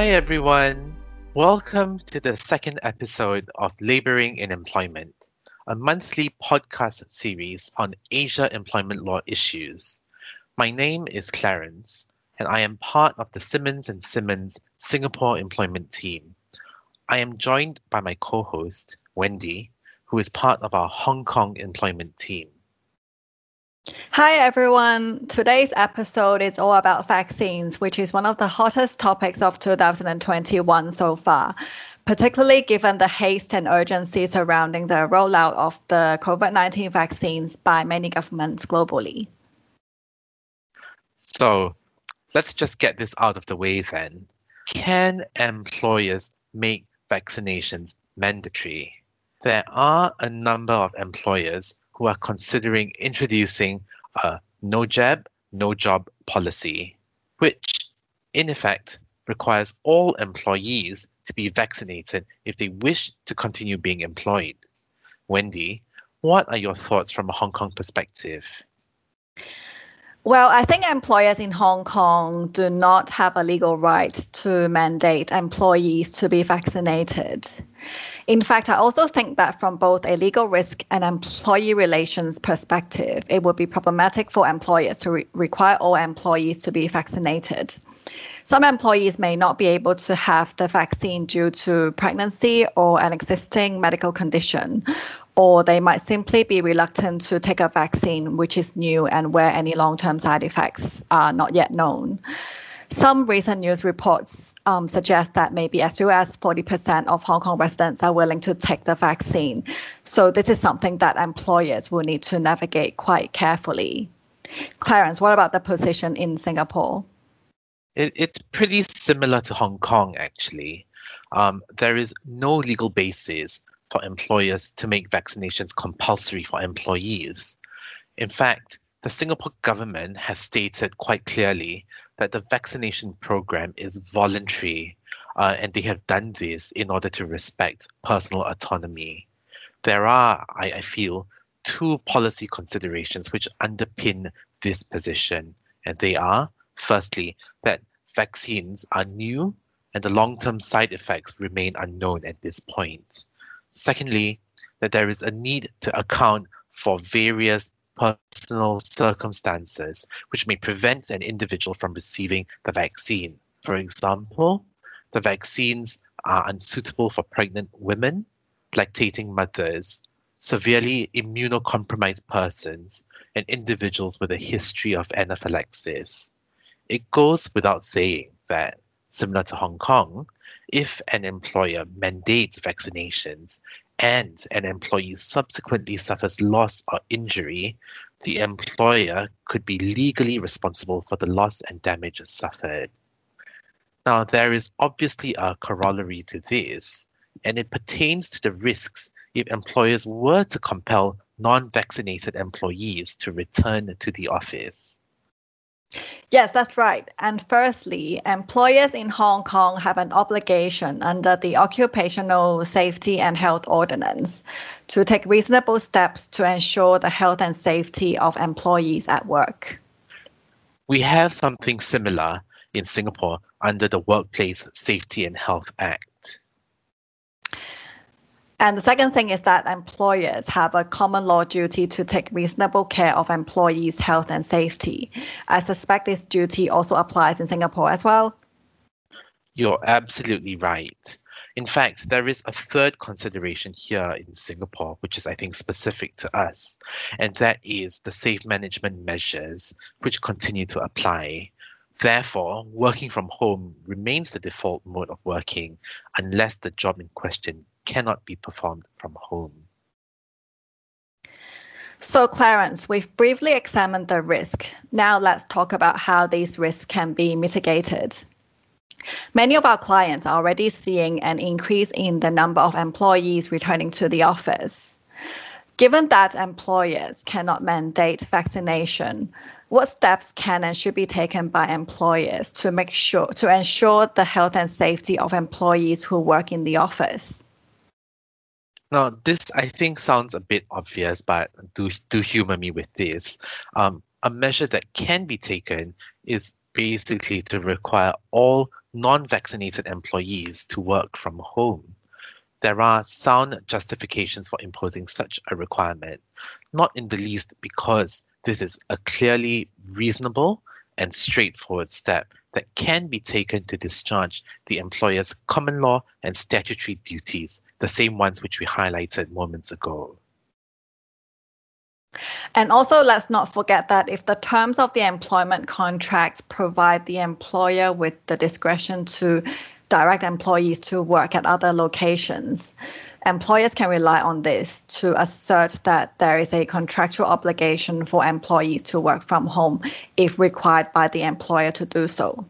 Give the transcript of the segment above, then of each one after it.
Hi, everyone. Welcome to the second episode of Laboring in Employment, a monthly podcast series on Asia employment law issues. My name is Clarence, and I am part of the Simmons and Simmons Singapore employment team. I am joined by my co host, Wendy, who is part of our Hong Kong employment team. Hi, everyone. Today's episode is all about vaccines, which is one of the hottest topics of 2021 so far, particularly given the haste and urgency surrounding the rollout of the COVID 19 vaccines by many governments globally. So let's just get this out of the way then. Can employers make vaccinations mandatory? There are a number of employers who are considering introducing a no jab, no job policy, which in effect requires all employees to be vaccinated if they wish to continue being employed. Wendy, what are your thoughts from a Hong Kong perspective? Well, I think employers in Hong Kong do not have a legal right to mandate employees to be vaccinated. In fact, I also think that from both a legal risk and employee relations perspective, it would be problematic for employers to re- require all employees to be vaccinated. Some employees may not be able to have the vaccine due to pregnancy or an existing medical condition, or they might simply be reluctant to take a vaccine which is new and where any long term side effects are not yet known. Some recent news reports um, suggest that maybe as few as 40% of Hong Kong residents are willing to take the vaccine. So, this is something that employers will need to navigate quite carefully. Clarence, what about the position in Singapore? It, it's pretty similar to Hong Kong, actually. Um, there is no legal basis for employers to make vaccinations compulsory for employees. In fact, the Singapore government has stated quite clearly that the vaccination program is voluntary, uh, and they have done this in order to respect personal autonomy. There are, I, I feel, two policy considerations which underpin this position, and they are firstly, that vaccines are new and the long term side effects remain unknown at this point. Secondly, that there is a need to account for various personal circumstances which may prevent an individual from receiving the vaccine. For example, the vaccines are unsuitable for pregnant women, lactating mothers, severely immunocompromised persons, and individuals with a history of anaphylaxis. It goes without saying that, similar to Hong Kong, if an employer mandates vaccinations and an employee subsequently suffers loss or injury, the employer could be legally responsible for the loss and damage suffered. Now, there is obviously a corollary to this, and it pertains to the risks if employers were to compel non vaccinated employees to return to the office. Yes, that's right. And firstly, employers in Hong Kong have an obligation under the Occupational Safety and Health Ordinance to take reasonable steps to ensure the health and safety of employees at work. We have something similar in Singapore under the Workplace Safety and Health Act. And the second thing is that employers have a common law duty to take reasonable care of employees' health and safety. I suspect this duty also applies in Singapore as well. You're absolutely right. In fact, there is a third consideration here in Singapore, which is, I think, specific to us, and that is the safe management measures which continue to apply. Therefore, working from home remains the default mode of working unless the job in question cannot be performed from home. So, Clarence, we've briefly examined the risk. Now, let's talk about how these risks can be mitigated. Many of our clients are already seeing an increase in the number of employees returning to the office. Given that employers cannot mandate vaccination, what steps can and should be taken by employers to make sure to ensure the health and safety of employees who work in the office? Now, this I think sounds a bit obvious, but do do humor me with this. Um, a measure that can be taken is basically to require all non vaccinated employees to work from home. There are sound justifications for imposing such a requirement, not in the least because this is a clearly reasonable and straightforward step that can be taken to discharge the employer's common law and statutory duties, the same ones which we highlighted moments ago. And also, let's not forget that if the terms of the employment contract provide the employer with the discretion to direct employees to work at other locations, employers can rely on this to assert that there is a contractual obligation for employees to work from home if required by the employer to do so.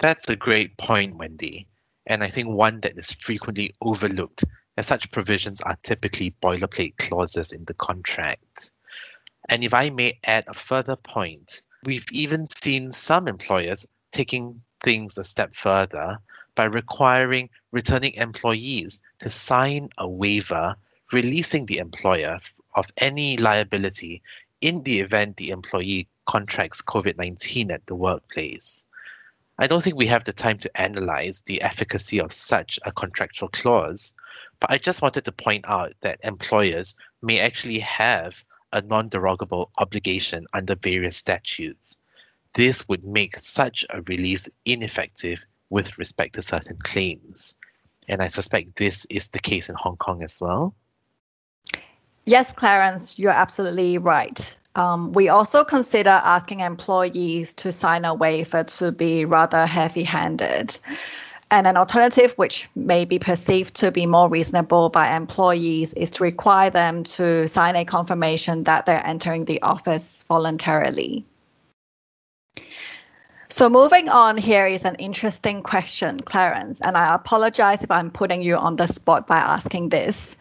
That's a great point, Wendy, and I think one that is frequently overlooked as such provisions are typically boilerplate clauses in the contract. And if I may add a further point, we've even seen some employers taking things a step further by requiring returning employees to sign a waiver releasing the employer of any liability in the event the employee contracts COVID 19 at the workplace. I don't think we have the time to analyze the efficacy of such a contractual clause, but I just wanted to point out that employers may actually have a non derogable obligation under various statutes. This would make such a release ineffective with respect to certain claims. And I suspect this is the case in Hong Kong as well. Yes, Clarence, you're absolutely right. Um, we also consider asking employees to sign a waiver to be rather heavy handed. And an alternative, which may be perceived to be more reasonable by employees, is to require them to sign a confirmation that they're entering the office voluntarily. So, moving on, here is an interesting question, Clarence, and I apologize if I'm putting you on the spot by asking this.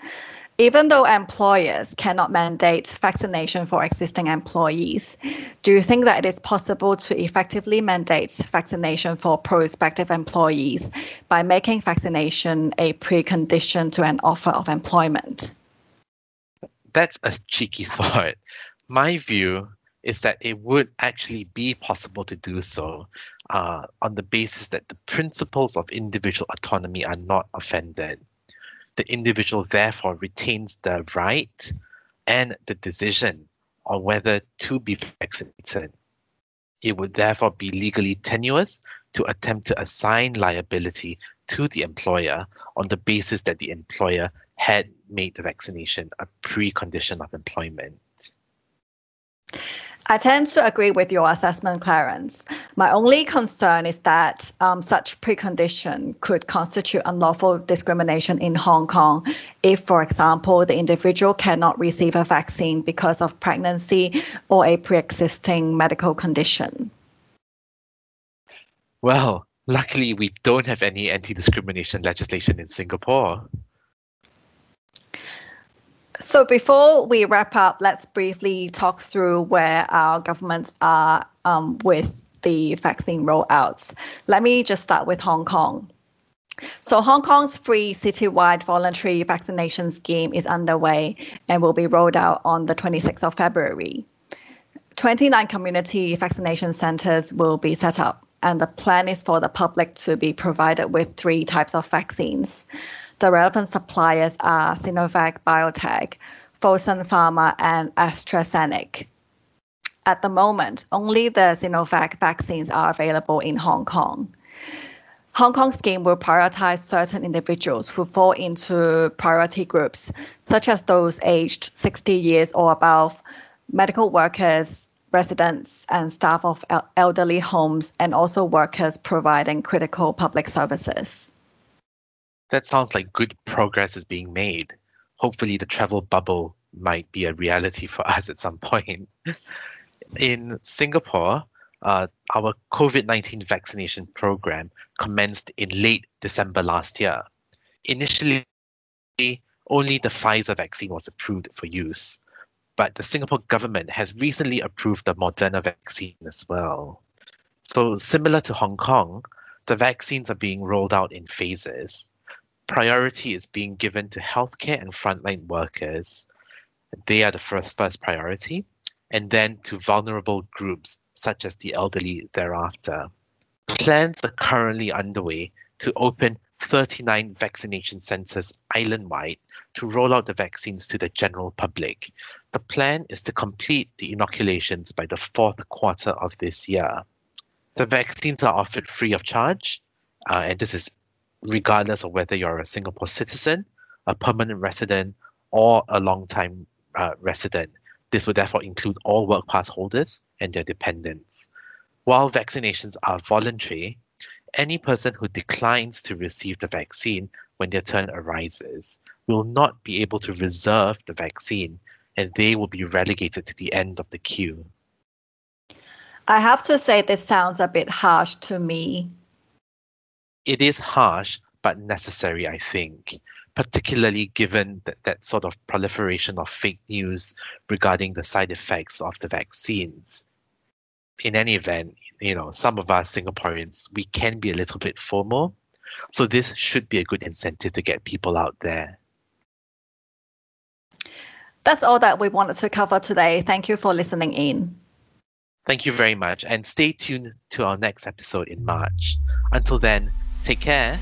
Even though employers cannot mandate vaccination for existing employees, do you think that it is possible to effectively mandate vaccination for prospective employees by making vaccination a precondition to an offer of employment? That's a cheeky thought. My view is that it would actually be possible to do so uh, on the basis that the principles of individual autonomy are not offended the individual therefore retains the right and the decision on whether to be vaccinated. It would therefore be legally tenuous to attempt to assign liability to the employer on the basis that the employer had made the vaccination a precondition of employment. I tend to agree with your assessment, Clarence. My only concern is that um, such precondition could constitute unlawful discrimination in Hong Kong if, for example, the individual cannot receive a vaccine because of pregnancy or a pre existing medical condition. Well, luckily, we don't have any anti discrimination legislation in Singapore. So before we wrap up, let's briefly talk through where our governments are um, with the vaccine rollouts. Let me just start with Hong Kong. So Hong Kong's free citywide voluntary vaccination scheme is underway and will be rolled out on the 26th of February. 29 community vaccination centers will be set up, and the plan is for the public to be provided with three types of vaccines. The relevant suppliers are Sinovac Biotech, Fosun Pharma, and AstraZeneca. At the moment, only the Sinovac vaccines are available in Hong Kong. Hong Kong scheme will prioritize certain individuals who fall into priority groups, such as those aged 60 years or above, medical workers, residents and staff of elderly homes, and also workers providing critical public services that sounds like good progress is being made. Hopefully, the travel bubble might be a reality for us at some point. In Singapore, uh, our COVID 19 vaccination program commenced in late December last year. Initially, only the Pfizer vaccine was approved for use, but the Singapore government has recently approved the Moderna vaccine as well. So, similar to Hong Kong, the vaccines are being rolled out in phases priority is being given to healthcare and frontline workers. They are the first, first priority. And then to vulnerable groups such as the elderly thereafter. Plans are currently underway to open 39 vaccination centers island wide to roll out the vaccines to the general public. The plan is to complete the inoculations by the fourth quarter of this year. The vaccines are offered free of charge, uh, and this is regardless of whether you're a Singapore citizen, a permanent resident, or a long time uh, resident. This would therefore include all work pass holders and their dependents. While vaccinations are voluntary, any person who declines to receive the vaccine when their turn arises will not be able to reserve the vaccine and they will be relegated to the end of the queue. I have to say, this sounds a bit harsh to me. It is harsh, but necessary, I think, particularly given that, that sort of proliferation of fake news regarding the side effects of the vaccines. In any event, you know, some of us Singaporeans, we can be a little bit formal. So this should be a good incentive to get people out there. That's all that we wanted to cover today. Thank you for listening in. Thank you very much, and stay tuned to our next episode in March. Until then, take care